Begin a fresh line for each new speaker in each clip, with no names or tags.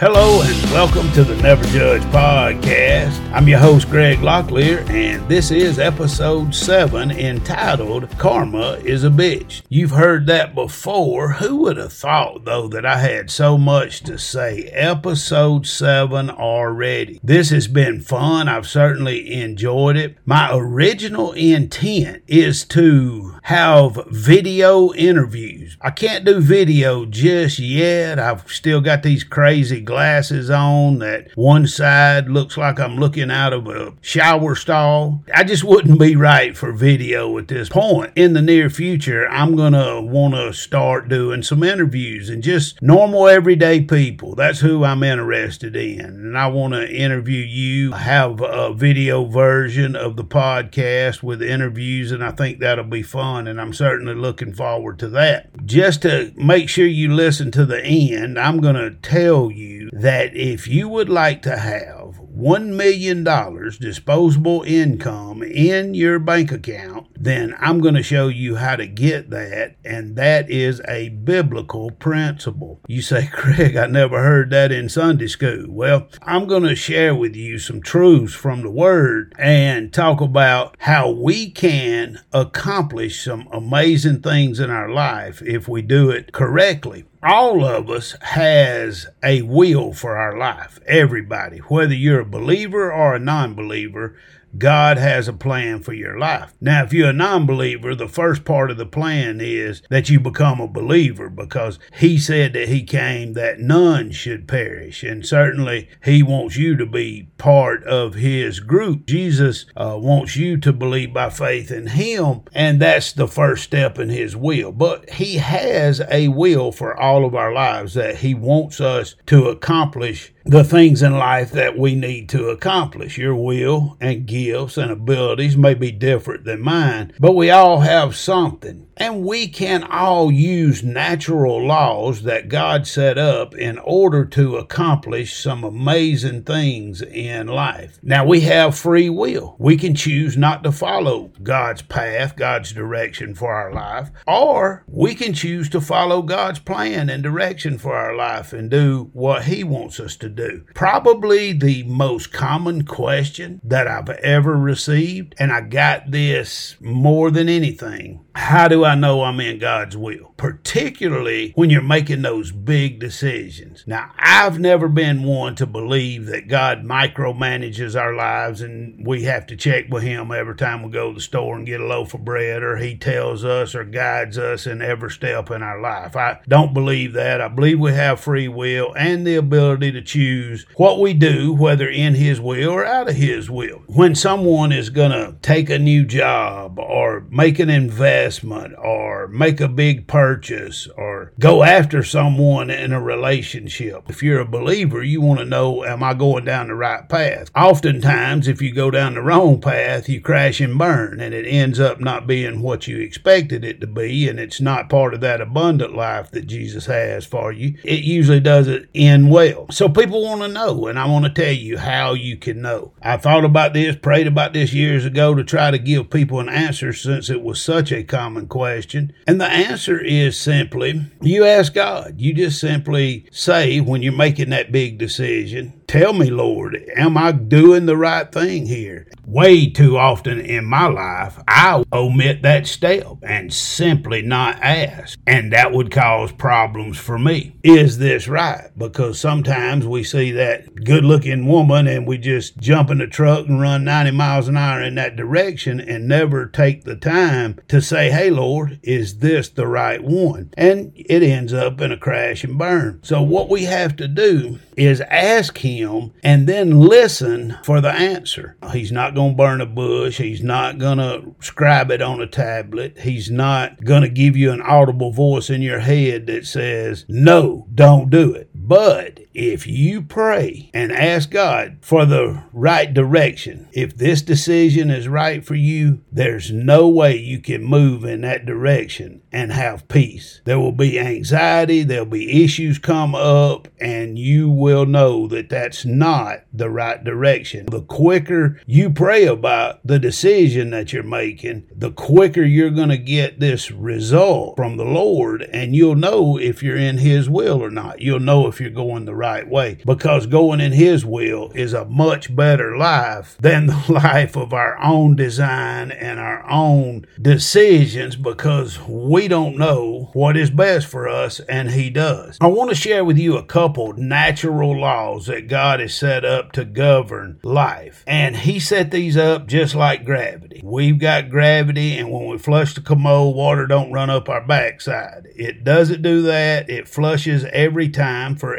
Hello and welcome to the Never Judge podcast. I'm your host, Greg Locklear, and this is episode 7 entitled Karma is a Bitch. You've heard that before. Who would have thought, though, that I had so much to say? Episode 7 already. This has been fun. I've certainly enjoyed it. My original intent is to have video interviews. I can't do video just yet. I've still got these crazy glasses on that one side looks like I'm looking out of a shower stall. I just wouldn't be right for video at this point. In the near future, I'm going to want to start doing some interviews and just normal everyday people. That's who I'm interested in. And I want to interview you, have a video version of the podcast with interviews, and I think that'll be fun. And I'm certainly looking forward to that. Just to make sure you listen to the end, I'm going to tell you that if you would like to have $1 million disposable income in your bank account, then I'm going to show you how to get that. And that is a biblical principle. You say, Greg, I never heard that in Sunday school. Well, I'm going to share with you some truths from the Word and talk about how we can accomplish some amazing things in our life if we do it correctly all of us has a will for our life everybody whether you're a believer or a non-believer God has a plan for your life. Now, if you're a non believer, the first part of the plan is that you become a believer because He said that He came that none should perish. And certainly He wants you to be part of His group. Jesus uh, wants you to believe by faith in Him, and that's the first step in His will. But He has a will for all of our lives that He wants us to accomplish the things in life that we need to accomplish. Your will and gifts and abilities may be different than mine, but we all have something. And we can all use natural laws that God set up in order to accomplish some amazing things in life. Now, we have free will. We can choose not to follow God's path, God's direction for our life, or we can choose to follow God's plan and direction for our life and do what He wants us to do. Probably the most common question that I've ever received, and I got this more than anything how do I know I'm in God's will? Particularly when you're making those big decisions. Now, I've never been one to believe that God micromanages our lives and we have to check with Him every time we go to the store and get a loaf of bread, or He tells us or guides us in every step in our life. I don't believe that. I believe we have free will and the ability to choose what we do, whether in His will or out of His will. When someone is going to take a new job or make an investment, or make a big purchase or go after someone in a relationship. If you're a believer, you want to know, am I going down the right path? Oftentimes, if you go down the wrong path, you crash and burn and it ends up not being what you expected it to be and it's not part of that abundant life that Jesus has for you. It usually doesn't end well. So people want to know and I want to tell you how you can know. I thought about this, prayed about this years ago to try to give people an answer since it was such a common question? And the answer is simply you ask God. You just simply say when you're making that big decision, Tell me, Lord, am I doing the right thing here? Way too often in my life, I omit that step and simply not ask. And that would cause problems for me. Is this right? Because sometimes we see that good looking woman and we just jump in the truck and run 90 miles an hour in that direction and never take the time to say, Hey, Lord, is this the right one? And it ends up in a crash and burn. So, what we have to do is ask him and then listen for the answer. He's not going to burn a bush. He's not going to scribe it on a tablet. He's not going to give you an audible voice in your head that says, no, don't do it. But if you pray and ask God for the right direction, if this decision is right for you, there's no way you can move in that direction and have peace. There will be anxiety, there'll be issues come up, and you will know that that's not the right direction. The quicker you pray about the decision that you're making, the quicker you're going to get this result from the Lord, and you'll know if you're in His will or not. You'll know if you're going the right way because going in His will is a much better life than the life of our own design and our own decisions because we don't know what is best for us and He does. I want to share with you a couple natural laws that God has set up to govern life. And He set these up just like gravity. We've got gravity, and when we flush the commode, water don't run up our backside. It doesn't do that. It flushes every time for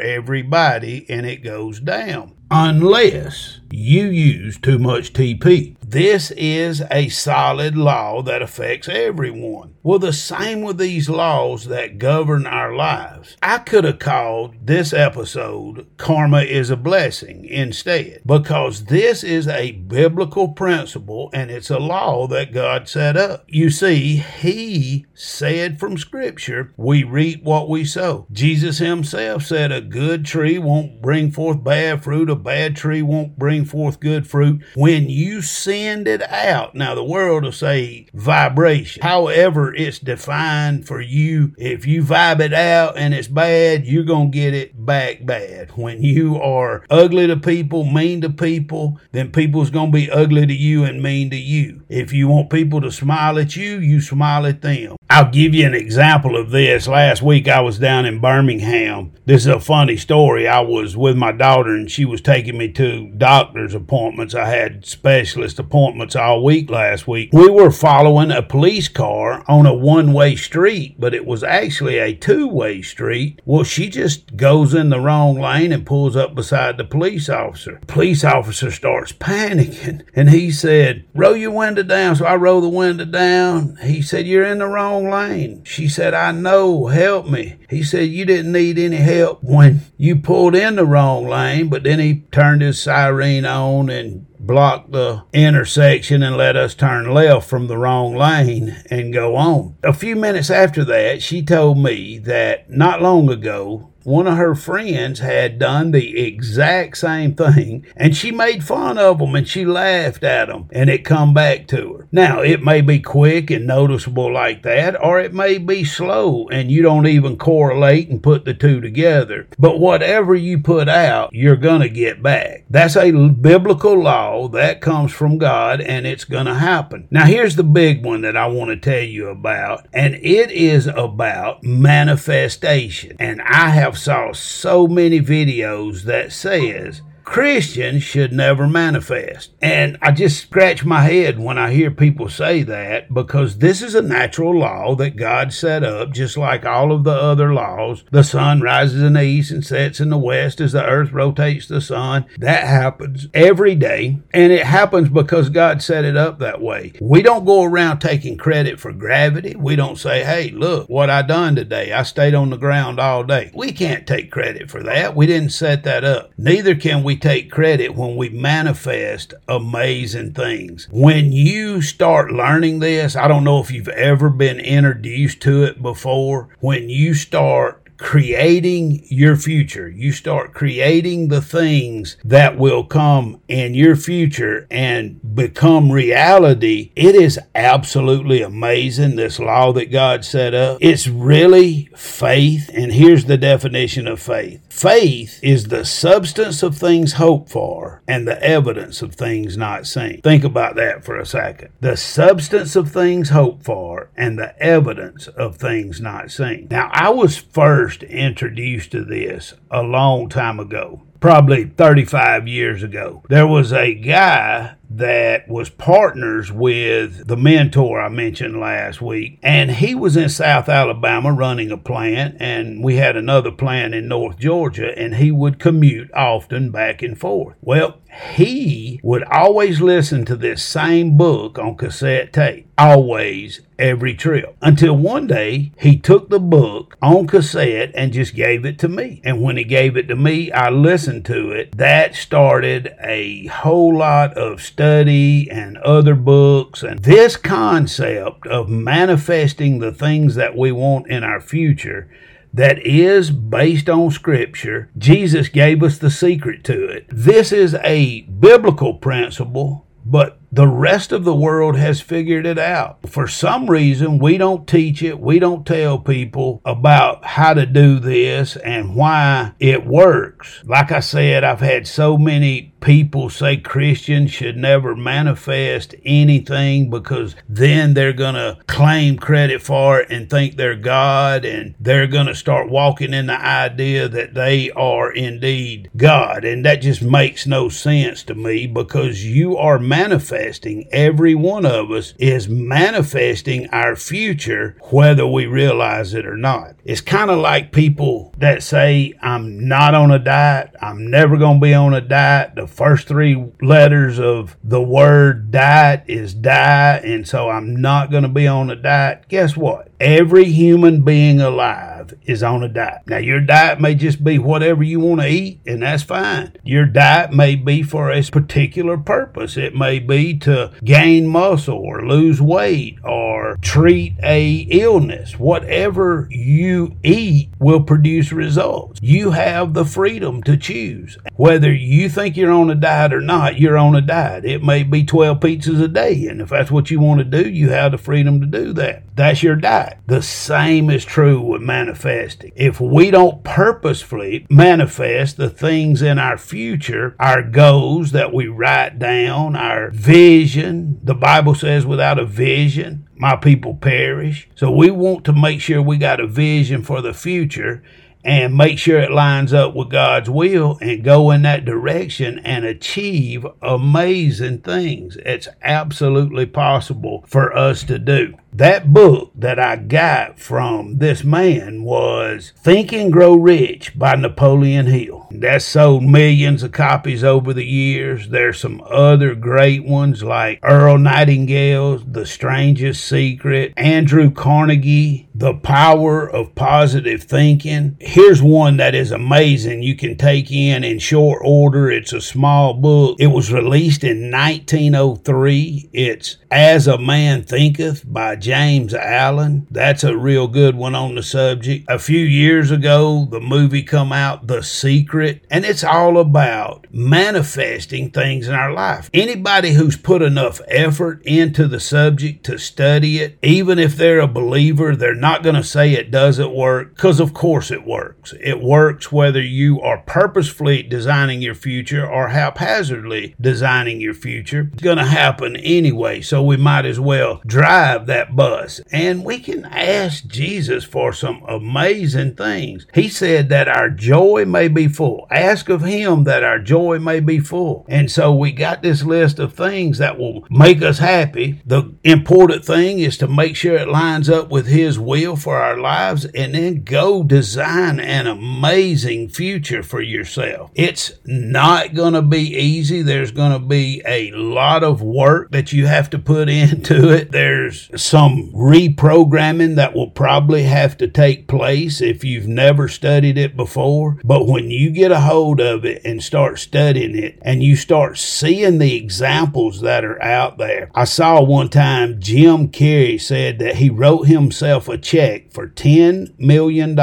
everybody and it goes down. Unless you use too much TP. This is a solid law that affects everyone. Well, the same with these laws that govern our lives. I could have called this episode Karma is a Blessing instead, because this is a biblical principle and it's a law that God set up. You see, He said from Scripture, we reap what we sow. Jesus Himself said, A good tree won't bring forth bad fruit, a bad tree won't bring forth good fruit. When you send it out, now the world will say vibration. However, it's defined for you. If you vibe it out and it's bad, you're going to get it back bad. When you are ugly to people, mean to people, then people's going to be ugly to you and mean to you. If you want people to smile at you, you smile at them. I'll give you an example of this. Last week I was down in Birmingham. This is a funny story. I was with my daughter and she was taking me to doctor's appointments. I had specialist appointments all week last week. We were following a police car on a one way street, but it was actually a two way street. Well, she just goes in the wrong lane and pulls up beside the police officer. Police officer starts panicking and he said, Roll your window down. So I roll the window down. He said, You're in the wrong lane. She said, I know, help me. He said, You didn't need any help when you pulled in the wrong lane, but then he turned his siren on and blocked the intersection and let us turn left from the wrong lane and go on. A few minutes after that, she told me that not long ago, one of her friends had done the exact same thing and she made fun of them and she laughed at them and it come back to her. Now, it may be quick and noticeable like that or it may be slow and you don't even correlate and put the two together. But whatever you put out, you're going to get back. That's a biblical law that comes from God and it's going to happen. Now, here's the big one that I want to tell you about and it is about manifestation. And I have have saw so many videos that says Christians should never manifest. And I just scratch my head when I hear people say that because this is a natural law that God set up, just like all of the other laws. The sun rises in the east and sets in the west as the earth rotates the sun. That happens every day. And it happens because God set it up that way. We don't go around taking credit for gravity. We don't say, hey, look what I done today. I stayed on the ground all day. We can't take credit for that. We didn't set that up. Neither can we take credit when we manifest amazing things. When you start learning this, I don't know if you've ever been introduced to it before. When you start creating your future. You start creating the things that will come in your future and become reality. It is absolutely amazing, this law that God set up. It's really faith. And here's the definition of faith faith is the substance of things hoped for and the evidence of things not seen. Think about that for a second. The substance of things hoped for and the evidence of things not seen. Now, I was first first introduced to this a long time ago, probably 35 years ago. There was a guy that was partners with the mentor I mentioned last week. And he was in South Alabama running a plant, and we had another plant in North Georgia, and he would commute often back and forth. Well, he would always listen to this same book on cassette tape, always, every trip. Until one day, he took the book on cassette and just gave it to me. And when he gave it to me, I listened to it. That started a whole lot of study and other books. And this concept of manifesting the things that we want in our future that is based on scripture. Jesus gave us the secret to it. This is a biblical principle, but The rest of the world has figured it out. For some reason, we don't teach it. We don't tell people about how to do this and why it works. Like I said, I've had so many people say Christians should never manifest anything because then they're going to claim credit for it and think they're God and they're going to start walking in the idea that they are indeed God. And that just makes no sense to me because you are manifesting, every one of us is manifesting our future whether we realize it or not. It's kind of like people that say, I'm not on a diet, I'm never going to be on a diet. The first three letters of the word diet is die, and so I'm not going to be on a diet. Guess what? Every human being alive is on a diet. Now, your diet may just be whatever you want to eat, and that's fine. Your diet may be for a particular purpose. It may be to gain muscle or lose weight or treat a illness. Whatever you eat will produce results. You have the freedom to choose. Whether you think you're on a diet or not, you're on a diet. It may be 12 pizzas a day, and if that's what you want to do, you have the freedom to do that. That's your diet. The same is true with manifesting. If we don't purposefully manifest the things in our future, our goals that we write down, our vision, the Bible says without a vision, my people perish. So we want to make sure we got a vision for the future and make sure it lines up with God's will and go in that direction and achieve amazing things. It's absolutely possible for us to do. That book that I got from this man was Think and Grow Rich by Napoleon Hill. That sold millions of copies over the years. There's some other great ones like Earl Nightingale's The Strangest Secret, Andrew Carnegie, The Power of Positive Thinking. Here's one that is amazing you can take in in short order. It's a small book. It was released in 1903. It's As a Man Thinketh by James Allen. That's a real good one on the subject. A few years ago, the movie come out, The Secret, and it's all about manifesting things in our life. Anybody who's put enough effort into the subject to study it, even if they're a believer, they're not going to say it doesn't work because of course it works. It works whether you are purposefully designing your future or haphazardly designing your future. It's going to happen anyway, so we might as well drive that bus. And we can ask Jesus for some amazing things. He said that our joy may be full. Ask of Him that our joy may be full. And so we got this list of things that will make us happy. The important thing is to make sure it lines up with His will for our lives and then go design an amazing future for yourself. It's not going to be easy. There's going to be a lot of work that you have to put into it. There's some some reprogramming that will probably have to take place if you've never studied it before. But when you get a hold of it and start studying it and you start seeing the examples that are out there, I saw one time Jim Carrey said that he wrote himself a check for $10 million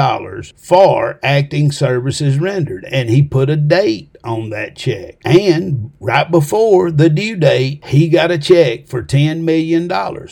for acting services rendered and he put a date on that check. And right before the due date, he got a check for $10 million.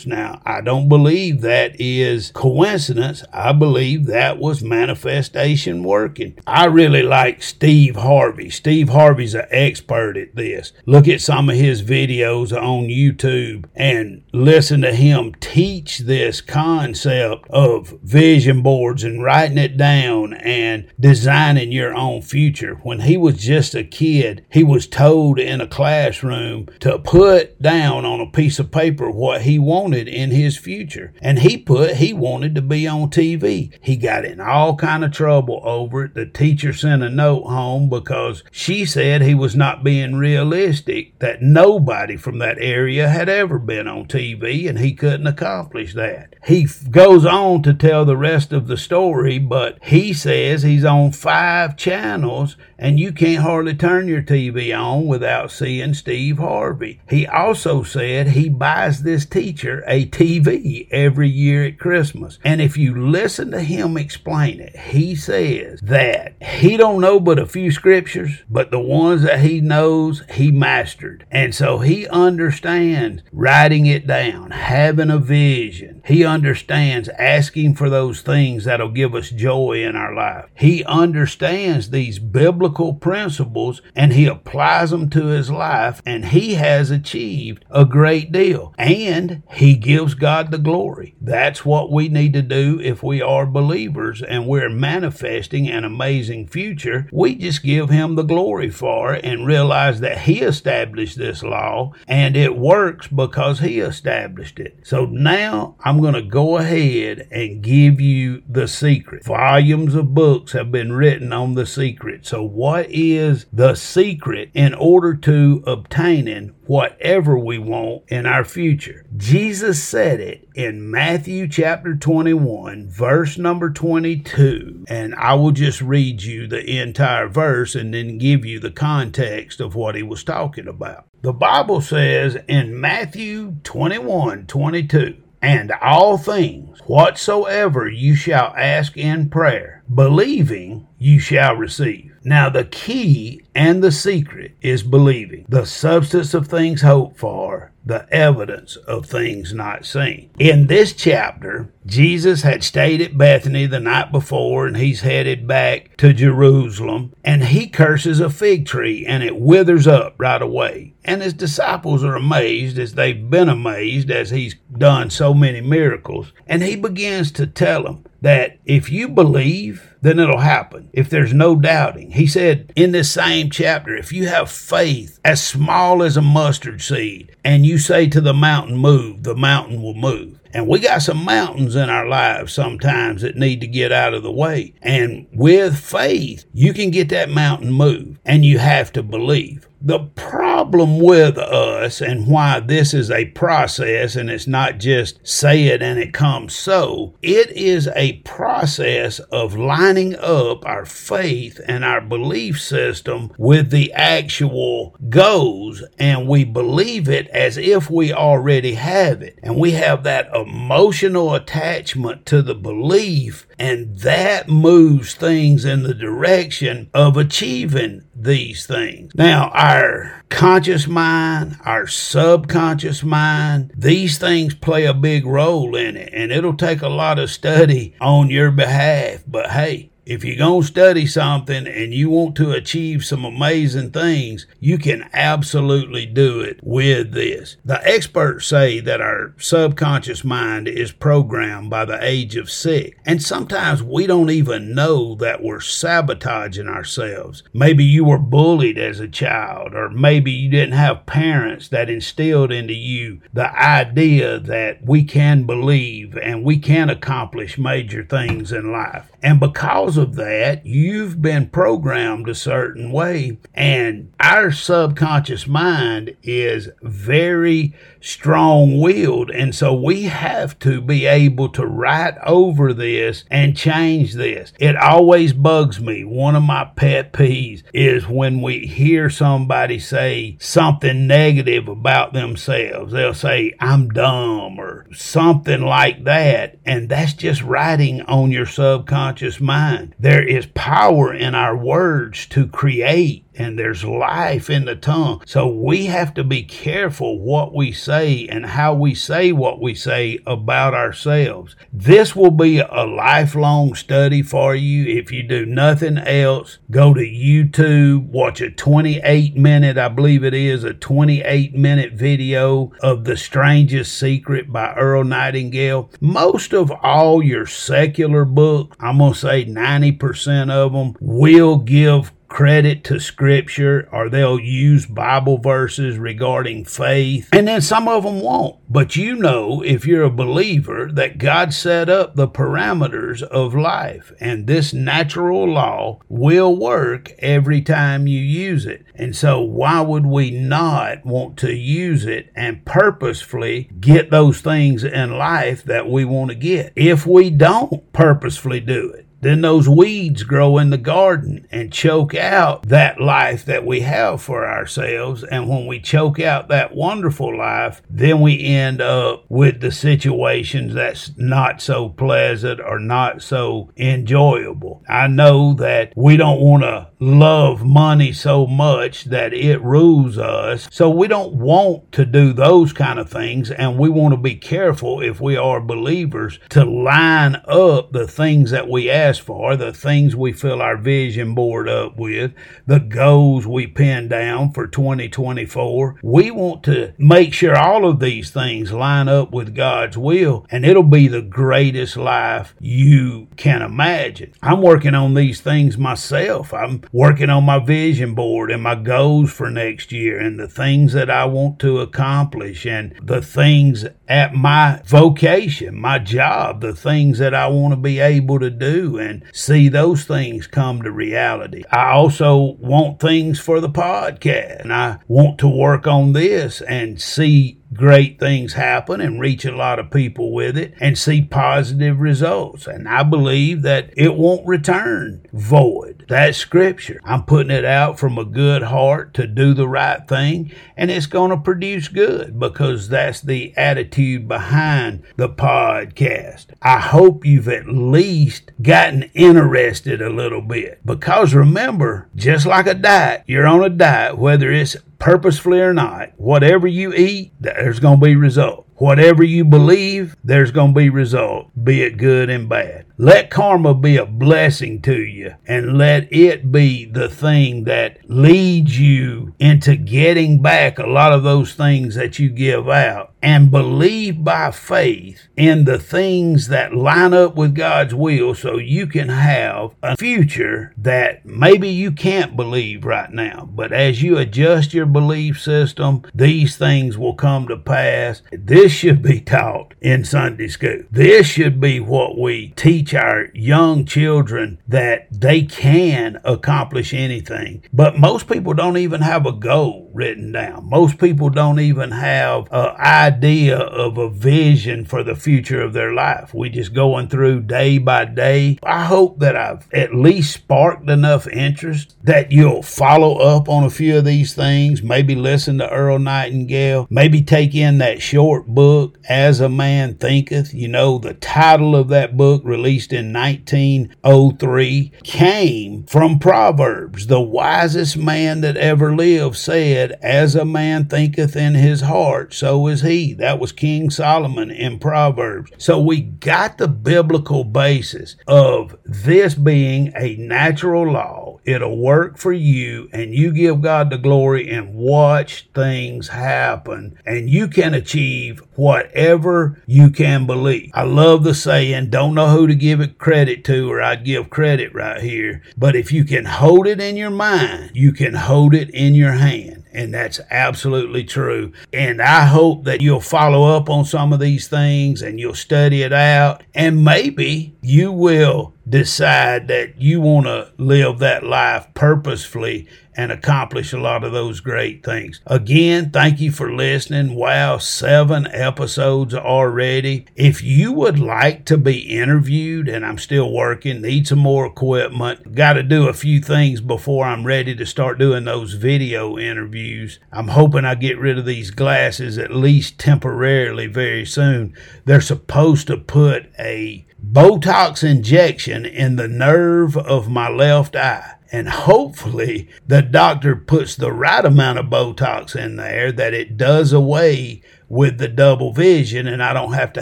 Now, I don't believe that is coincidence. I believe that was manifestation working. I really like Steve Harvey. Steve Harvey's an expert at this. Look at some of his videos on YouTube and listen to him teach this concept of vision boards and writing it down and designing your own future. When he was just a kid, he was told in a classroom to put down on a piece of paper what he wanted in his future. And he put he wanted to be on TV. He got in all kind of trouble over it. The teacher sent a note home because she said he was not being realistic, that nobody from that area had ever been on TV and he couldn't accomplish that. He goes on to tell the rest of the story, but he says he's on five channels and you can't hardly turn your TV on without seeing Steve Harvey. He also said he buys this teacher a TV every year at Christmas. And if you listen to him explain it, he says that he don't know but a few scriptures, but the ones that he knows, he mastered. And so he understands writing it down, having a vision. He understands asking for those things that'll give us joy in our life. He understands these biblical principles and he applies them to his life and he has achieved a great deal. And he gives God the glory. That's what we need to do if we are believers and we're manifesting an amazing future. We just give him the glory for it and realize that he established this law and it works because he established it. So now I'm going to go ahead and give you the secret. Volumes of books have been written on the secret. So what is the secret in order to obtaining whatever we want in our future. Jesus said it in Matthew chapter 21, verse number 22. And I will just read you the entire verse and then give you the context of what he was talking about. The Bible says in Matthew 21, 22, and all things whatsoever you shall ask in prayer, believing you shall receive. Now, the key and the secret is believing. The substance of things hoped for, the evidence of things not seen. In this chapter, Jesus had stayed at Bethany the night before and he's headed back to Jerusalem and he curses a fig tree and it withers up right away. And his disciples are amazed as they've been amazed as he's done so many miracles. And he begins to tell them that if you believe, then it'll happen. If there's no doubting. He said in this same chapter, if you have faith as small as a mustard seed and you say to the mountain, move, the mountain will move. And we got some mountains in our lives sometimes that need to get out of the way. And with faith, you can get that mountain moved and you have to believe. The problem with us and why this is a process and it's not just say it and it comes so, it is a process of lining up our faith and our belief system with the actual goals and we believe it as if we already have it. And we have that emotional attachment to the belief and that moves things in the direction of achieving these things. Now, our conscious mind, our subconscious mind, these things play a big role in it, and it'll take a lot of study on your behalf. But hey, if you're going to study something and you want to achieve some amazing things, you can absolutely do it with this. The experts say that our subconscious mind is programmed by the age of six. And sometimes we don't even know that we're sabotaging ourselves. Maybe you were bullied as a child, or maybe you didn't have parents that instilled into you the idea that we can believe and we can accomplish major things in life. And because of that, you've been programmed a certain way. And our subconscious mind is very strong willed. And so we have to be able to write over this and change this. It always bugs me. One of my pet peeves is when we hear somebody say something negative about themselves. They'll say, I'm dumb or something like that. And that's just writing on your subconscious mind. There is power in our words to create and there's life in the tongue. So we have to be careful what we say and how we say what we say about ourselves. This will be a lifelong study for you. If you do nothing else, go to YouTube, watch a 28 minute, I believe it is, a 28 minute video of The Strangest Secret by Earl Nightingale. Most of all your secular books, I'm going to say 90% of them, will give credit to scripture or they'll use Bible verses regarding faith. And then some of them won't. But you know, if you're a believer, that God set up the parameters of life and this natural law will work every time you use it. And so why would we not want to use it and purposefully get those things in life that we want to get? If we don't purposefully do it, then those weeds grow in the garden and choke out that life that we have for ourselves. And when we choke out that wonderful life, then we end up with the situations that's not so pleasant or not so enjoyable. I know that we don't want to love money so much that it rules us. So we don't want to do those kind of things. And we want to be careful if we are believers to line up the things that we ask for, the things we fill our vision board up with, the goals we pin down for 2024. We want to make sure all of these things line up with God's will and it'll be the greatest life you can imagine. I'm working on these things myself. I'm working on my vision board and my goals for next year and the things that I want to accomplish and the things at my vocation, my job, the things that I want to be able to do and see those things come to reality. I also want things for the podcast and I want to work on this and see great things happen and reach a lot of people with it and see positive results. And I believe that it won't return void. That's scripture. I'm putting it out from a good heart to do the right thing and it's going to produce good because that's the attitude behind the podcast. I hope you've at least gotten interested a little bit because remember, just like a diet, you're on a diet, whether it's purposefully or not, whatever you eat, there's going to be result. Whatever you believe, there's going to be result, be it good and bad. Let karma be a blessing to you and let it be the thing that leads you into getting back a lot of those things that you give out and believe by faith in the things that line up with God's will so you can have a future that maybe you can't believe right now. But as you adjust your belief system, these things will come to pass. This should be taught in Sunday school. This should be what we teach our young children that they can accomplish anything. But most people don't even have a goal written down. Most people don't even have an idea of a vision for the future of their life. We just going through day by day. I hope that I've at least sparked enough interest that you'll follow up on a few of these things, maybe listen to Earl Nightingale, maybe take in that short book, As a Man Thinketh. You know, the title of that book, released in 1903, came from Proverbs. The wisest man that ever lived said, As a man thinketh in his heart, so is he. That was King Solomon in Proverbs. So we got the biblical basis of this being a natural law. It'll work for you, and you give God the glory and watch things happen, and you can achieve whatever you can believe. I love the saying, don't know who to give it credit to, or I'd give credit right here. But if you can hold it in your mind, you can hold it in your hand. And that's absolutely true. And I hope that you'll follow up on some of these things and you'll study it out. And maybe you will decide that you want to live that life purposefully and accomplish a lot of those great things. Again, thank you for listening. Wow, seven episodes already. If you would like to be interviewed, and I'm still working, need some more equipment, got to do a few things before I'm ready to start doing those video interviews. I'm hoping I get rid of these glasses at least temporarily very soon. They're supposed to put a Botox injection in the nerve of my left eye. And hopefully the doctor puts the right amount of Botox in there that it does away with the double vision and I don't have to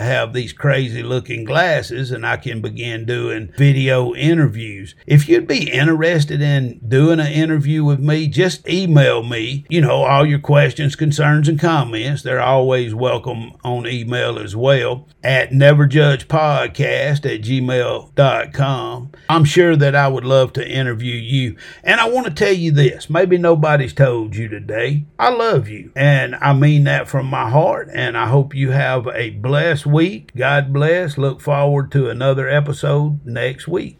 have these crazy looking glasses and I can begin doing video interviews. If you'd be interested in doing an interview with me, just email me, you know, all your questions, concerns, and comments. They're always welcome on email as well at neverjudgepodcast at gmail.com. I'm sure that I would love to interview you. And I want to tell you this, maybe nobody's told you today. I love you. And I mean that from my heart And I hope you have a blessed week. God bless. Look forward to another episode next week.